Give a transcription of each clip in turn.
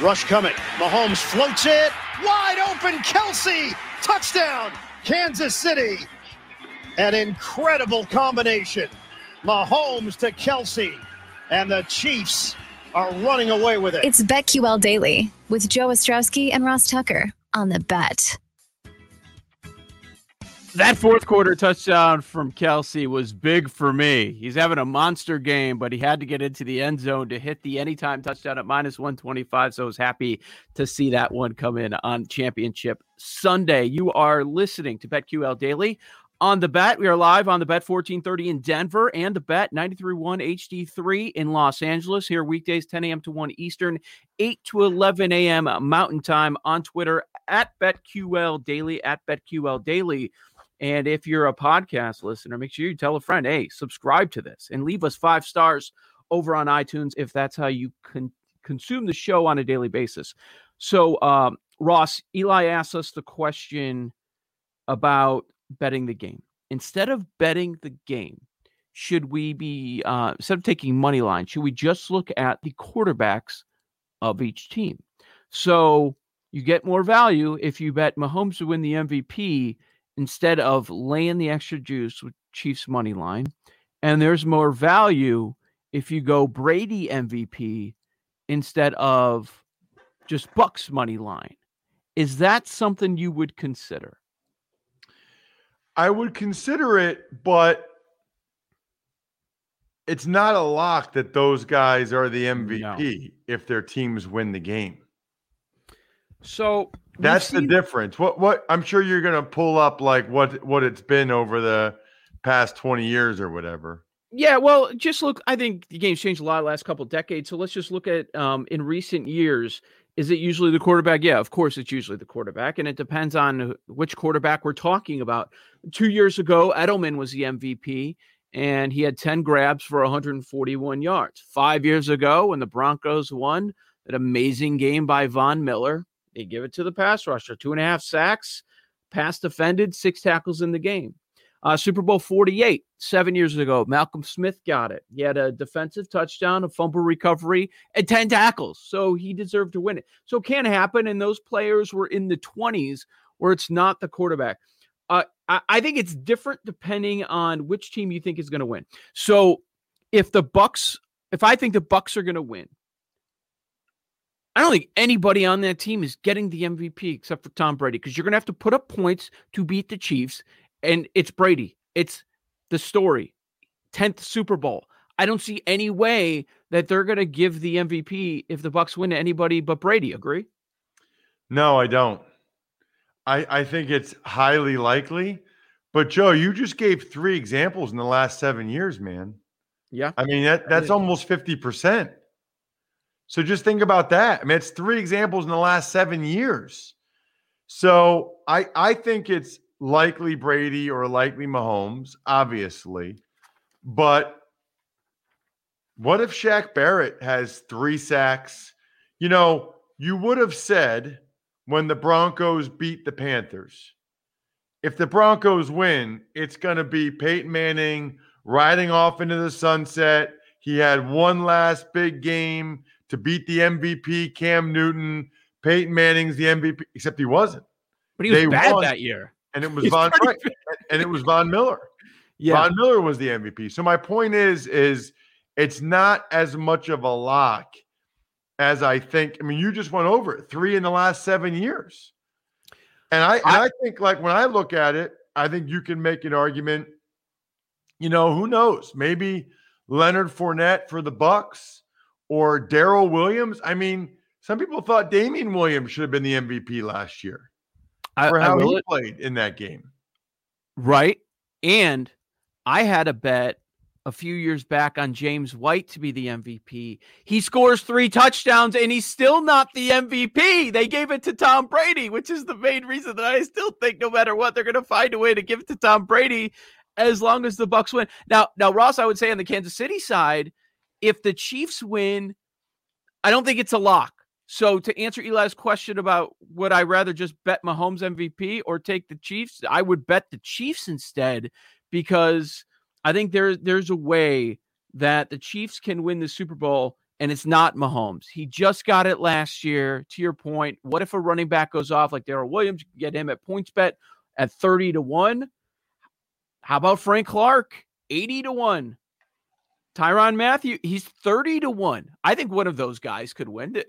Rush coming. Mahomes floats it. Wide open. Kelce. Touchdown. Kansas City. An incredible combination. Mahomes to Kelce. And the Chiefs are running away with it. It's BetQL Daily with Joe Ostrowski and Ross Tucker on the bet. That fourth quarter touchdown from Kelce was big for me. He's having a monster game, but he had to get into the end zone to hit the anytime touchdown at minus 125. So I was happy to see that one come in on championship Sunday. You are listening to BetQL Daily on the bet. We are live on the bet 1430 in Denver and the bet 931 HD3 in Los Angeles. Here weekdays 10 a.m. to 1 Eastern, 8 to 11 a.m. Mountain Time on Twitter at BetQL Daily, at BetQL Daily. And if you're a podcast listener, make sure you tell a friend, hey, subscribe to this and leave us five stars over on iTunes if that's how you can consume the show on a daily basis. So, um, Ross, Eli asked us the question about betting the game. Instead of betting the game, should we be, uh, instead of taking money line, should we just look at the quarterbacks of each team? So you get more value if you bet Mahomes to win the MVP instead of laying the extra juice with Chiefs money line. And there's more value if you go Brady MVP instead of just Bucs money line. Is that something you would consider? I would consider it, but it's not a lock that those guys are the MVP no. if their teams win the game. So that's the difference. What what I'm sure you're gonna pull up like what what it's been over the past 20 years or whatever. Yeah, well, just look. I think the game's changed a lot last couple decades. So let's just look at um, in recent years. Is it usually the quarterback? Yeah, of course, it's usually the quarterback, and it depends on which quarterback we're talking about. Two years ago, Edelman was the MVP, and he had 10 grabs for 141 yards. Five years ago, when the Broncos won, that amazing game by Von Miller, they give it to the pass rusher. Two and a half sacks, pass defended, six tackles in the game. Uh, Super Bowl 48, seven years ago, Malcolm Smith got it. He had a defensive touchdown, a fumble recovery, and 10 tackles. So he deserved to win it. So it can happen. And those players were in the 20s where it's not the quarterback. Uh, I, I think it's different depending on which team you think is going to win. So if the Bucs, if I think the Bucs are going to win, I don't think anybody on that team is getting the MVP except for Tom Brady because you're going to have to put up points to beat the Chiefs. And it's Brady. It's the story. 10th Super Bowl. I don't see any way that they're going to give the MVP if the Bucs win to anybody but Brady. Agree? No, I don't. I I think it's highly likely. But Joe, you just gave three examples in the last seven years, man. Yeah. I mean that that's almost 50%. So just think about that. I mean, it's three examples in the last seven years. So I I think it's likely Brady or likely Mahomes, obviously. But what if Shaq Barrett has three sacks? You know, you would have said when the Broncos beat the Panthers, if the Broncos win, it's going to be Peyton Manning riding off into the sunset. He had one last big game to beat the MVP, Cam Newton. Peyton Manning's the MVP, except he wasn't. But he was they bad won, that year. And it was He's Von and it was Von Miller. Yeah. Von Miller was the MVP. So my point is, is it's not as much of a lock as I think. I mean, you just went over it three in the last seven years. And I, and I think, like, when I look at it, I think you can make an argument. You know, who knows? Maybe Leonard Fournette for the Bucs or Darrel Williams. I mean, some people thought Damien Williams should have been the MVP last year for how he played in that game. Right. And I had a bet a few years back on James White to be the MVP. He scores three touchdowns and he's still not the MVP. They gave it to Tom Brady, which is the main reason that I still think no matter what, they're going to find a way to give it to Tom Brady as long as the Bucs win. Now, now Ross, I would say on the Kansas City side, if the Chiefs win, I don't think it's a lock. So to answer Eli's question about would I rather just bet Mahomes MVP or take the Chiefs, I would bet the Chiefs instead because I think there there's a way that the Chiefs can win the Super Bowl and it's not Mahomes. He just got it last year. To your point, what if a running back goes off like Darrel Williams? You get him at points bet at 30 to 1. How about Frank Clark? 80 to 1. Tyrann Mathieu, he's 30 to 1. I think one of those guys could win.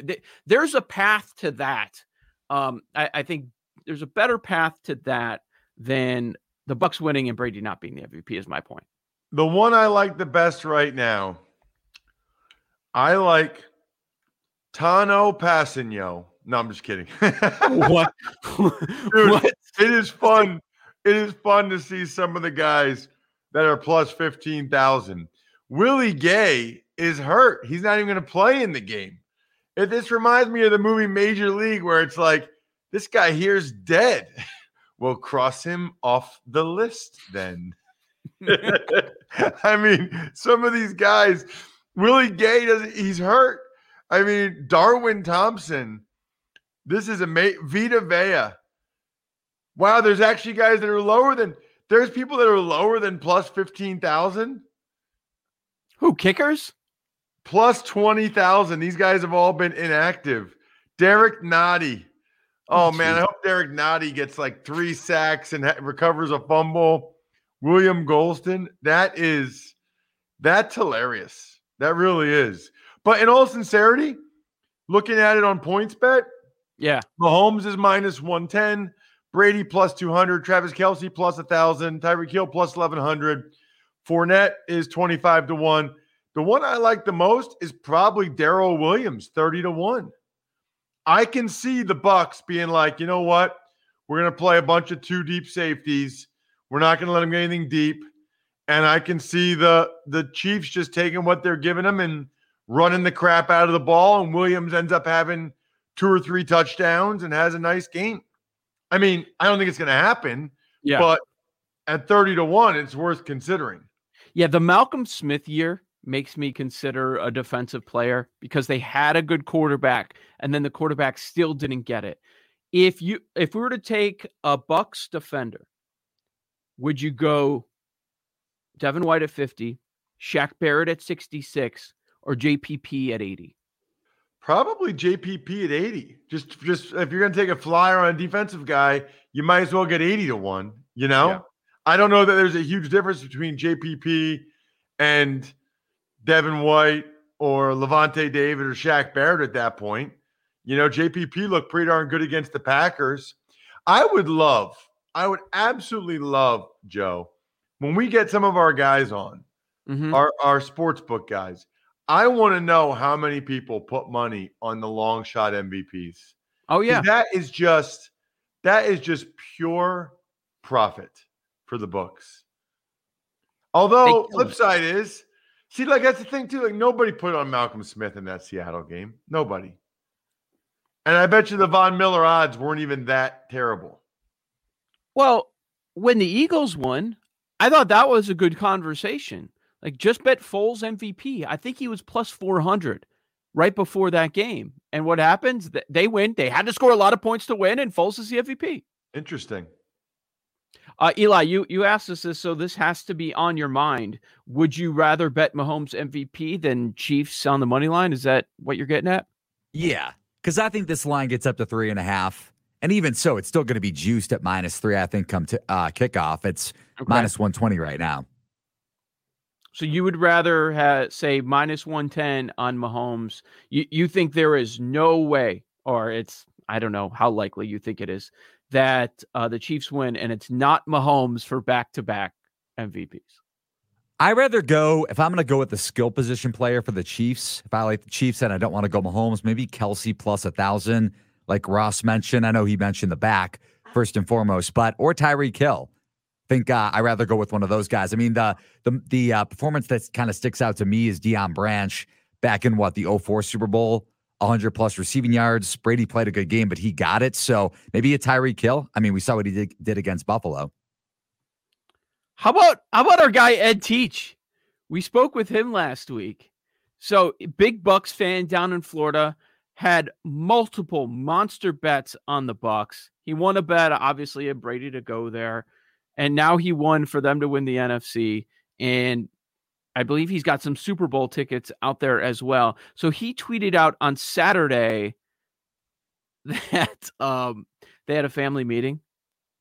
There's a path to that. Um, I, I think there's a better path to that than the Bucs winning and Brady not being the MVP, is my point. The one I like the best right now, I like Tano Kpassagnon. No, I'm just kidding. what? Dude, what? It is fun. It is fun to see some of the guys that are plus 15,000. Willie Gay is hurt. He's not even going to play in the game. It, this reminds me of the movie Major League, where it's like, this guy here's dead. we'll cross him off the list then. I mean, some of these guys, Willie Gay doesn't, he's hurt. I mean, Darwin Thompson, this is a Vita Vea. Wow, there's actually guys that are lower than, there's people that are lower than plus 15,000. Who kickers? Plus twenty thousand. These guys have all been inactive. Derek Nnadi. Oh, oh man, I hope Derek Nnadi gets like three sacks and ha- recovers a fumble. William Gholston. That is that's hilarious. That really is. But in all sincerity, looking at it on points bet, yeah, Mahomes is minus one ten. Brady plus 200, Travis Kelce plus 1,000, Tyreek Hill plus 1,100, Fournette is 25 to 1. The one I like the most is probably Darrel Williams, 30 to 1. I can see the Bucs being like, you know what? We're going to play a bunch of two deep safeties. We're not going to let them get anything deep. And I can see the the Chiefs just taking what they're giving them and running the crap out of the ball. And Williams ends up having two or three touchdowns and has a nice game. I mean, I don't think it's going to happen. Yeah. But at 30 to 1, it's worth considering. Yeah, the Malcolm Smith year makes me consider a defensive player because they had a good quarterback and then the quarterback still didn't get it. If you if we were to take a Bucs defender, would you go Devin White at 50, Shaq Barrett at 66, or JPP at 80? Probably JPP at 80. Just just if you're gonna take a flyer on a defensive guy, you might as well get 80 to 1, you know? I don't know that there's a huge difference between JPP and Devin White or Lavonte David or Shaq Barrett at that point. You know, JPP looked pretty darn good against the Packers. I would love, I would absolutely love, Joe, when we get some of our guys on, mm-hmm. our, our sports book guys, I want to know how many people put money on the long shot MVPs. Oh, yeah. That is just that is just pure profit for the books. Although flip side is, see, like that's the thing too. Like nobody put on Malcolm Smith in that Seattle game. Nobody. And I bet you the Von Miller odds weren't even that terrible. Well, when the Eagles won, I thought that was a good conversation. Like just bet Foles MVP. I think he was plus 400 right before that game. And what happens? They win. They had to score a lot of points to win, and Foles is the MVP. Interesting. Uh, Eli, you you asked us this, so this has to be on your mind. Would you rather bet Mahomes MVP than Chiefs on the money line? Is that what you're getting at? Yeah, because I think this line gets up to three and a half, and even so, it's still going to be juiced at minus three. I think come to uh, kickoff, it's okay. minus one twenty right now. So you would rather have, say minus 110 on Mahomes. You you think there is no way, or it's I don't know how likely you think it is that uh, the Chiefs win, and it's not Mahomes for back to back MVPs. I rather go if I'm going to go with the skill position player for the Chiefs. If I like the Chiefs and I don't want to go Mahomes, maybe Kelce plus a thousand, like Ross mentioned. I know he mentioned the back first and foremost, but or Tyreek Hill. Think uh, I rather go with one of those guys. I mean the the the uh, performance that kind of sticks out to me is Deion Branch back in what the 04 Super Bowl, 100 plus receiving yards. Brady played a good game, but he got it. So maybe a Tyreek Hill. I mean, we saw what he did, did against Buffalo. How about how about our guy Ed Teach? We spoke with him last week. So big Bucs fan down in Florida had multiple monster bets on the Bucs. He won a bet, obviously, at Brady to go there, and now he won for them to win the NFC. And I believe he's got some Super Bowl tickets out there as well. So he tweeted out on Saturday that um, they had a family meeting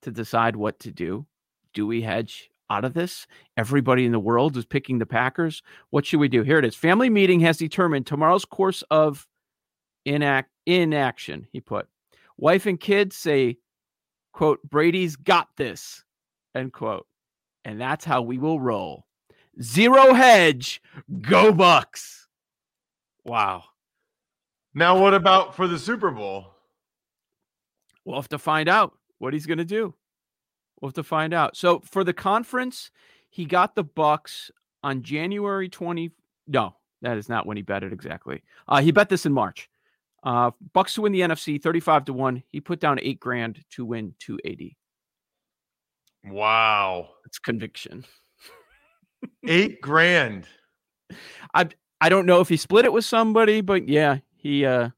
to decide what to do. Do we hedge out of this? Everybody in the world is picking the Packers. What should we do? Here it is. Family meeting has determined tomorrow's course of inact inaction, he put. Wife and kids say, quote, Brady's got this, end quote. And that's how we will roll. Zero hedge, go Bucs. Wow. Now, what about for the Super Bowl? We'll have to find out what he's going to do. We'll have to find out. So for the conference, he got the Bucs on January 20. No, that is not when he bet it exactly. Uh, he bet this in March. Uh, Bucs to win the NFC 35 to 1. He put down eight grand to win 280. Wow. It's conviction. Eight grand. I I don't know if he split it with somebody, but yeah, he uh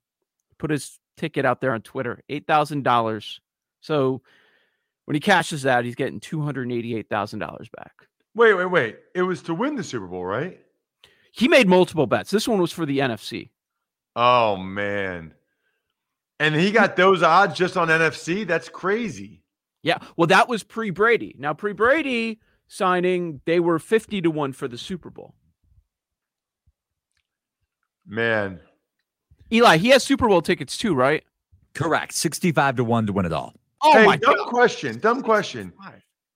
put his ticket out there on Twitter. Eight thousand dollars. So when he cashes that, he's getting two hundred eighty-eight thousand dollars back. Wait, wait, wait! It was to win the Super Bowl, right? He made multiple bets. This one was for the NFC. Oh man! And he got those odds just on NFC. That's crazy. Yeah. Well, that was pre Brady. Now pre Brady signing, they were fifty to one for the Super Bowl. Man, Eli, he has Super Bowl tickets too, right? Correct. 65 to 1 to win it all. Oh hey, my dumb god. question. Dumb question.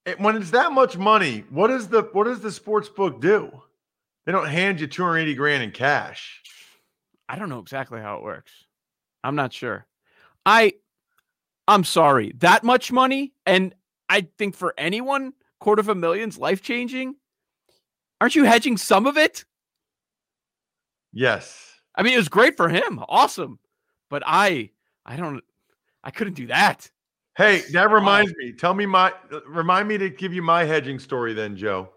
It- when it's that much money, what is the what does the sports book do? They don't hand you 280 grand in cash. I don't know exactly how it works. I'm not sure. I I'm sorry. That much money and I think for anyone, quarter of a million's life changing. Aren't you hedging some of it? Yes. I mean, it was great for him. Awesome. But I I don't I couldn't do that. Hey, that reminds me. Tell me my remind me to give you my hedging story then, Joe.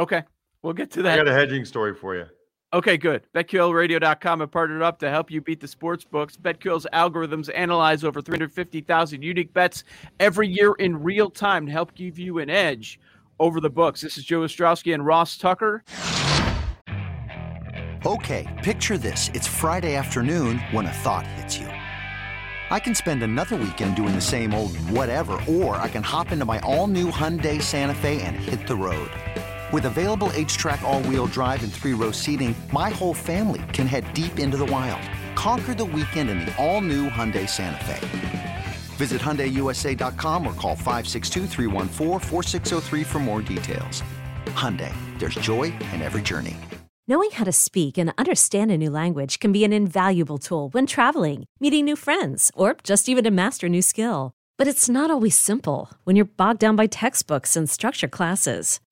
Okay. We'll get to that. I got a hedging story for you. Okay, good. BetQLRadio.com have partnered up to help you beat the sports books. BetQL's algorithms analyze over 350,000 unique bets every year in real time to help give you an edge over the books. This is Joe Ostrowski and Ross Tucker. Okay, picture this. It's Friday afternoon when a thought hits you. I can spend another weekend doing the same old whatever, or I can hop into my all new Hyundai Santa Fe and hit the road. With available HTRAC, all wheel drive, and three row seating, my whole family can head deep into the wild. Conquer the weekend in the all new Hyundai Santa Fe. Visit HyundaiUSA.com or call 562-314-4603 for more details. Hyundai, there's joy in every journey. Knowing how to speak and understand a new language can be an invaluable tool when traveling, meeting new friends, or just even to master a new skill. But it's not always simple when you're bogged down by textbooks and structured classes.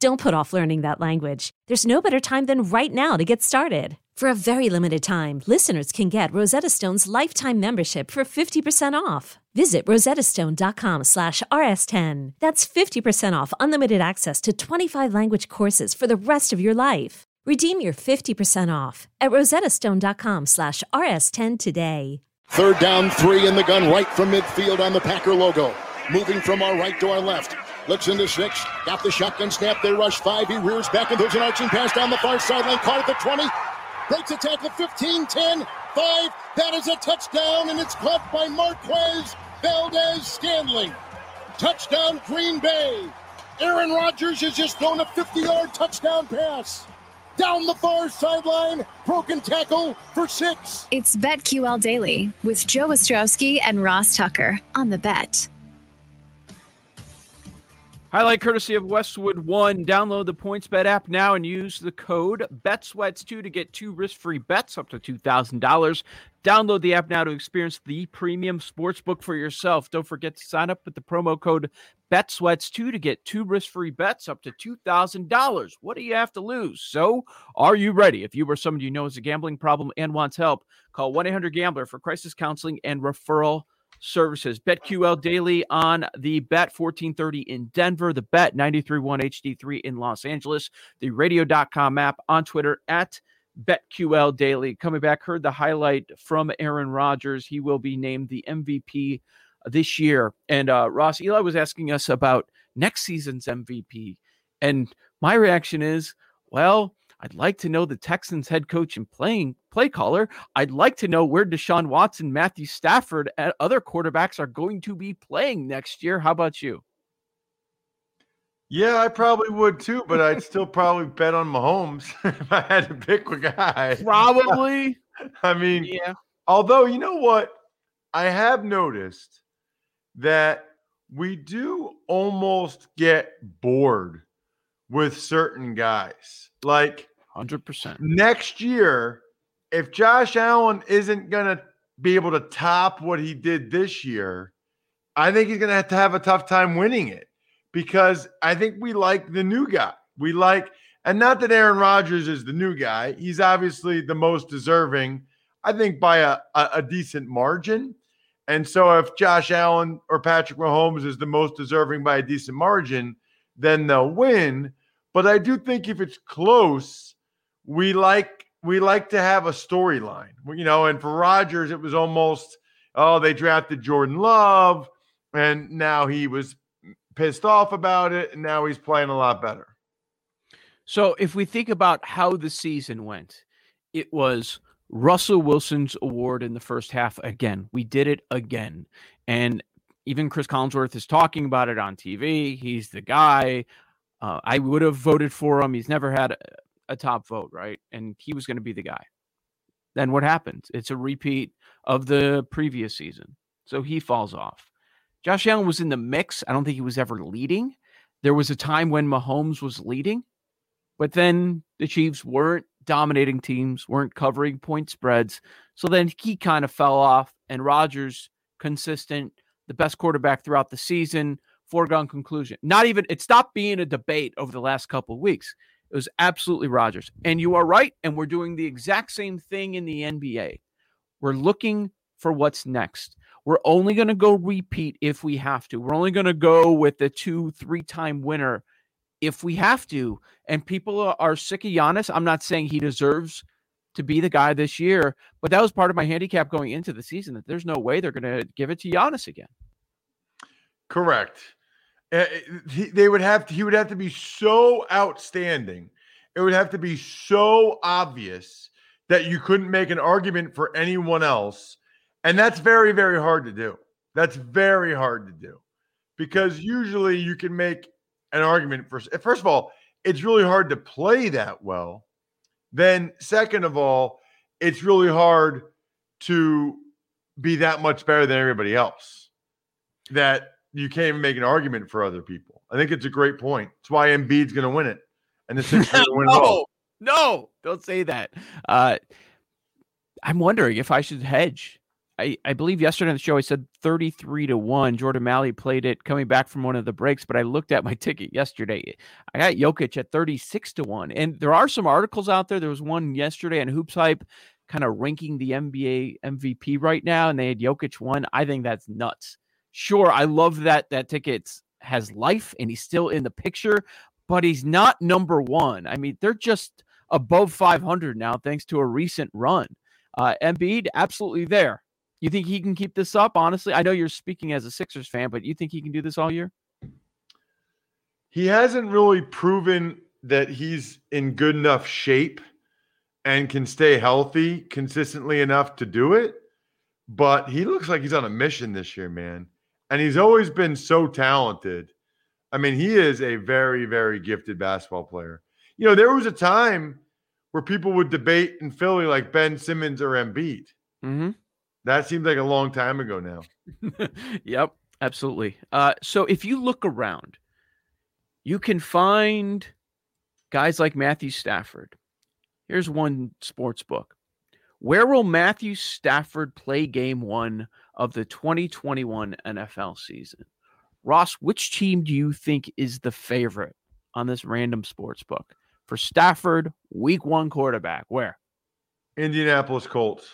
Don't put off learning that language. There's no better time than right now to get started. For a very limited time, listeners can get Rosetta Stone's lifetime membership for 50% off. Visit rosettastone.com slash rs10. That's 50% off unlimited access to 25 language courses for the rest of your life. Redeem your 50% off at rosettastone.com slash rs10 today. Third down, three in the gun, right from midfield on the Packer logo. Moving from our right to our left. Looks into six. Got the shotgun snap. They rush five. He rears back and there's an arching pass down the far sideline. Caught at the 20. Breaks a tackle 15, 10, 5. That is a touchdown and it's caught by Marquez Valdes-Scantling. Touchdown Green Bay. Aaron Rodgers has just thrown a 50 yard touchdown pass. Down the far sideline, broken tackle for six. It's BetQL Daily with Joe Ostrowski and Ross Tucker on the bet. Highlight courtesy of Westwood One. Download the PointsBet app now and use the code BETSWEATS2 to get two risk-free bets up to $2,000. Download the app now to experience the premium sportsbook for yourself. Don't forget to sign up with the promo code BETSWEATS2 to get two risk-free bets up to $2,000. What do you have to lose? So, are you ready? If you or someone you know has a gambling problem and wants help, call 1-800-GAMBLER for crisis counseling and referral services. BetQL Daily on the Bet 1430 in Denver, the Bet 931 HD3 in Los Angeles, the radio.com app on Twitter at BetQL Daily. Coming back, heard the highlight from Aaron Rodgers. He will be named the MVP this year. And uh, Ross Eli was asking us about next season's MVP. And my reaction is, well, I'd like to know the Texans head coach and playing play caller. I'd like to know where Deshaun Watson, Matthew Stafford, and other quarterbacks are going to be playing next year. How about you? Yeah, I probably would too, but I'd still probably bet on Mahomes if I had to pick a guy. Probably. I mean, yeah. Although, you know what? I have noticed that we do almost get bored with certain guys. Like 100%. Next year, if Josh Allen isn't going to be able to top what he did this year, I think he's going to have to have a tough time winning it because I think we like the new guy. We like, and not that Aaron Rodgers is the new guy. He's obviously the most deserving, I think, by a, a, a decent margin. And so if Josh Allen or Patrick Mahomes is the most deserving by a decent margin, then they'll win. But I do think if it's close, we like we like to have a storyline. You know, and for Rodgers, it was almost oh, they drafted Jordan Love, and now he was pissed off about it, and now he's playing a lot better. So if we think about how the season went, it was Russell Wilson's award in the first half again. We did it again. And even Cris Collinsworth is talking about it on TV. He's the guy. Uh, I would have voted for him. He's never had a, a top vote, right? And he was going to be the guy. Then what happens? It's a repeat of the previous season. So he falls off. Josh Allen was in the mix. I don't think he was ever leading. There was a time when Mahomes was leading, but then the Chiefs weren't dominating teams, weren't covering point spreads. So then he kind of fell off, and Rodgers, consistent, the best quarterback throughout the season, foregone conclusion. Not even it stopped being a debate over the last couple of weeks. It was absolutely Rodgers. And you are right. And we're doing the exact same thing in the NBA. We're looking for what's next. We're only going to go repeat if we have to. We're only going to go with the two, three time winner if we have to. And people are sick of Giannis. I'm not saying he deserves to be the guy this year, but that was part of my handicap going into the season that there's no way they're going to give it to Giannis again. Correct. Uh, they would have to, he would have to be so outstanding. It would have to be so obvious that you couldn't make an argument for anyone else. And that's very, very hard to do. That's very hard to do because usually you can make an argument for, first of all, it's really hard to play that well. Then, second of all, it's really hard to be that much better than everybody else. That you can't even make an argument for other people. I think it's a great point. It's why Embiid's going to win it, and the Sixers to win no, both. No, don't say that. Uh, I'm wondering if I should hedge. I, I believe yesterday on the show I said 33 to 1. Jordan Malley played it coming back from one of the breaks, but I looked at my ticket yesterday. I got Jokic at 36 to 1. And there are some articles out there. There was one yesterday on Hoops Hype kind of ranking the NBA MVP right now, and they had Jokic one. I think that's nuts sure, I love that that ticket has life and he's still in the picture, but he's not number one. I mean, they're just above 500 now, thanks to a recent run. Uh, Embiid, absolutely there. You think he can keep this up? Honestly, I know you're speaking as a Sixers fan, but you think he can do this all year? He hasn't really proven that he's in good enough shape and can stay healthy consistently enough to do it. But he looks like he's on a mission this year, man. And he's always been so talented. I mean, he is a very, very gifted basketball player. You know, there was a time where people would debate in Philly like Ben Simmons or Embiid. Mm-hmm. That seems like a long time ago now. yep, absolutely. Uh, so if you look around, you can find guys like Matthew Stafford. Here's one sports book. Where will Matthew Stafford play game one of the 2021 NFL season? Ross, which team do you think is the favorite on this random sports book for Stafford, week one quarterback? Where? Indianapolis Colts.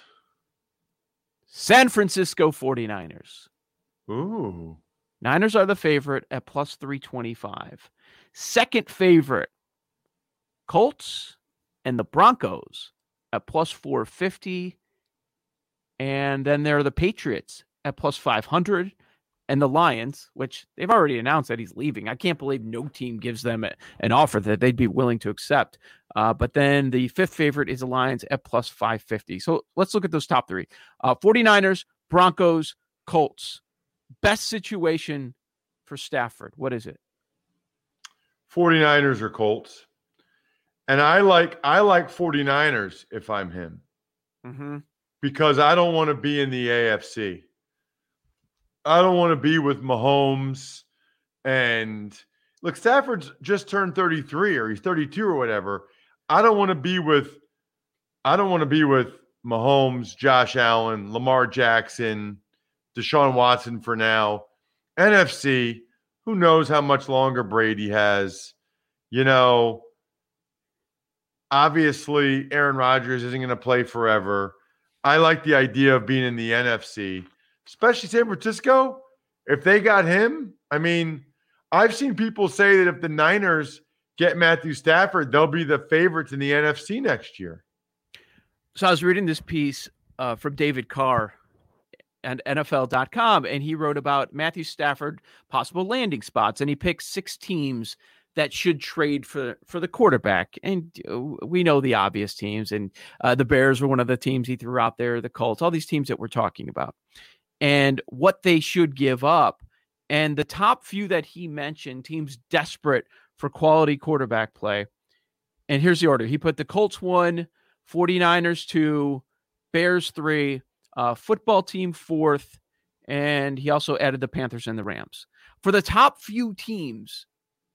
San Francisco 49ers. Ooh. Niners are the favorite at plus 325. Second favorite, Colts and the Broncos at plus 450. And then there are the Patriots at plus 500 and the Lions, which they've already announced that he's leaving. I can't believe no team gives them a, an offer that they'd be willing to accept. Uh, but then the fifth favorite is the Lions at plus 550. So let's look at those top three uh, 49ers, Broncos, Colts. Best situation for Stafford. What is it? 49ers or Colts. And I like I like 49ers if I'm him. Mm-hmm. Because I don't want to be in the AFC. I don't want to be with Mahomes and look, Stafford's just turned 33 or he's 32 or whatever. I don't want to be with I don't want to be with Mahomes, Josh Allen, Lamar Jackson, Deshaun Watson for now. NFC, who knows how much longer Brady has. You know, obviously Aaron Rodgers isn't going to play forever. I like the idea of being in the NFC especially San Francisco, if they got him, I mean, I've seen people say that if the Niners get Matthew Stafford, they'll be the favorites in the NFC next year. So I was reading this piece uh, from David Carr and NFL.com, and he wrote about Matthew Stafford possible landing spots, and he picked six teams that should trade for for the quarterback. And we know the obvious teams, and uh, the Bears were one of the teams he threw out there, the Colts, all these teams that we're talking about and what they should give up. And the top few that he mentioned, teams desperate for quality quarterback play. And here's the order. He put the Colts one, 49ers two, Bears three, uh, football team fourth, and he also added the Panthers and the Rams. For the top few teams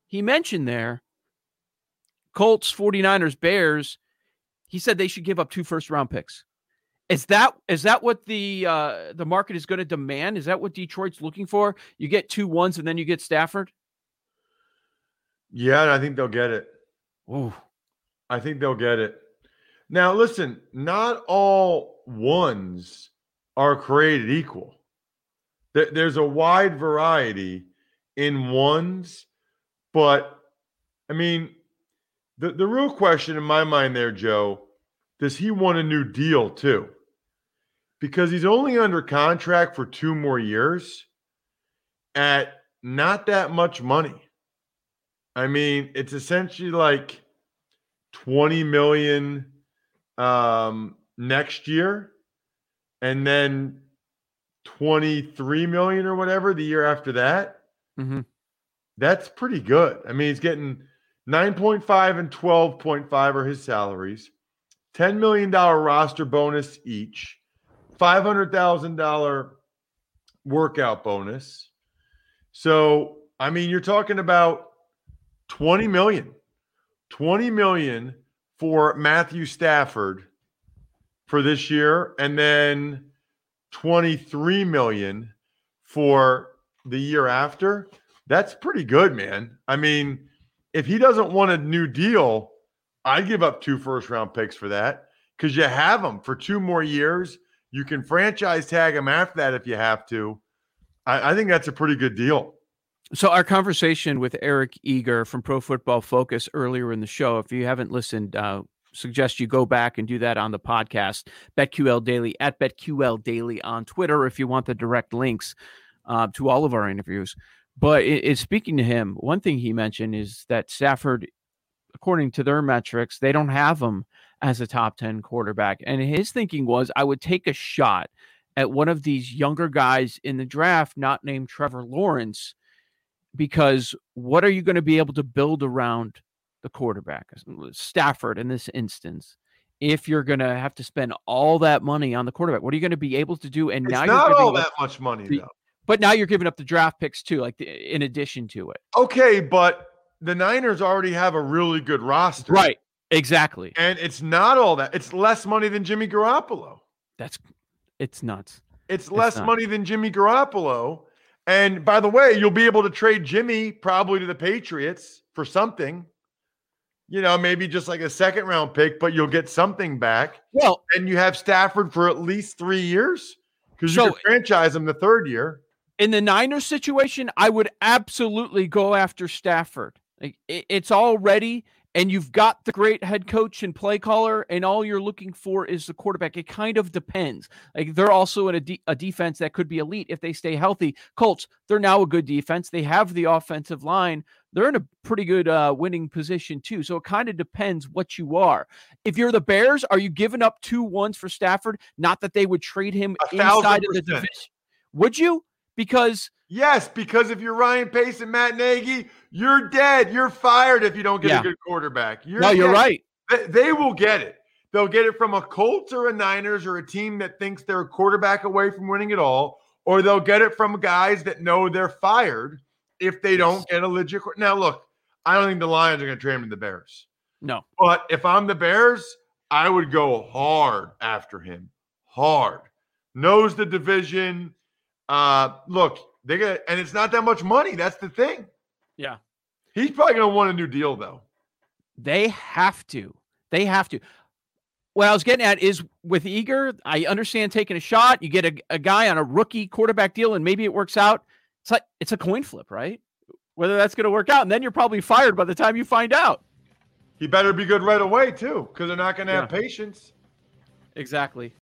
he mentioned there, Colts, 49ers, Bears, he said they should give up two first round picks. Is that is that what the uh, the market is going to demand? Is that what Detroit's looking for? You get two ones and then you get Stafford. Yeah, I think they'll get it. Ooh. I think they'll get it. Now, listen, not all ones are created equal. There's a wide variety in ones, but I mean, the, the real question in my mind there, Joe, does he want a new deal too? because he's only under contract for two more years at not that much money. I mean, it's essentially like 20 million um, next year and then 23 million or whatever the year after that. Mm-hmm. That's pretty good. I mean, he's getting 9.5 and 12.5 are his salaries, $10 million roster bonus each. $500,000 workout bonus. So, I mean, you're talking about 20 million. 20 million for Matthew Stafford for this year and then 23 million for the year after. That's pretty good, man. I mean, if he doesn't want a new deal, I'd give up two first round picks for that because you have them for two more years you can franchise tag him after that if you have to. I, I think that's a pretty good deal. So our conversation with Eric Eager from Pro Football Focus earlier in the show, if you haven't listened, uh, suggest you go back and do that on the podcast. BetQL Daily at BetQL Daily on Twitter if you want the direct links uh, to all of our interviews. But it, it, speaking to him, one thing he mentioned is that Stafford, according to their metrics, they don't have him as a top 10 quarterback. And his thinking was I would take a shot at one of these younger guys in the draft, not named Trevor Lawrence, because what are you going to be able to build around the quarterback, Stafford in this instance? If you're going to have to spend all that money on the quarterback, what are you going to be able to do? And it's now not you're all that much money, the, though. But now you're giving up the draft picks too, like the, in addition to it. Okay, but the Niners already have a really good roster, right? Exactly. And it's not all that. It's less money than Jimmy Garoppolo. That's it's nuts. It's, it's less nuts. money than Jimmy Garoppolo. And by the way, you'll be able to trade Jimmy probably to the Patriots for something. You know, maybe just like a second round pick, but you'll get something back. Well, and you have Stafford for at least three years because you so, can franchise him the third year. In the Niners situation, I would absolutely go after Stafford. Like, it's already and you've got the great head coach and play caller, and all you're looking for is the quarterback. It kind of depends. Like they're also in a, de- a defense that could be elite if they stay healthy. Colts, they're now a good defense. They have the offensive line. They're in a pretty good uh, winning position too. So it kind of depends what you are. If you're the Bears, are you giving up two ones for Stafford? Not that they would trade him inside of the division. Would you? Because yes, because if you're Ryan Pace and Matt Nagy, you're dead. You're fired if you don't get yeah. a good quarterback. You're no, you're right. They, they, will get it. They'll get it from a Colts or a Niners or a team that thinks they're a quarterback away from winning it all, or they'll get it from guys that know they're fired if they don't get a legit. Now, look, I don't think the Lions are going to trade him to the Bears. No. But if I'm the Bears, I would go hard after him. Hard. Knows the division. Uh, look, they get, and it's not that much money. That's the thing. Yeah. He's probably going to want a new deal, though. They have to. They have to. What I was getting at is with Eager, I understand taking a shot. You get a, a guy on a rookie quarterback deal, and maybe it works out. It's like it's a coin flip, right? Whether that's going to work out, and then you're probably fired by the time you find out. He better be good right away too, because they're not going to yeah. have patience. Exactly.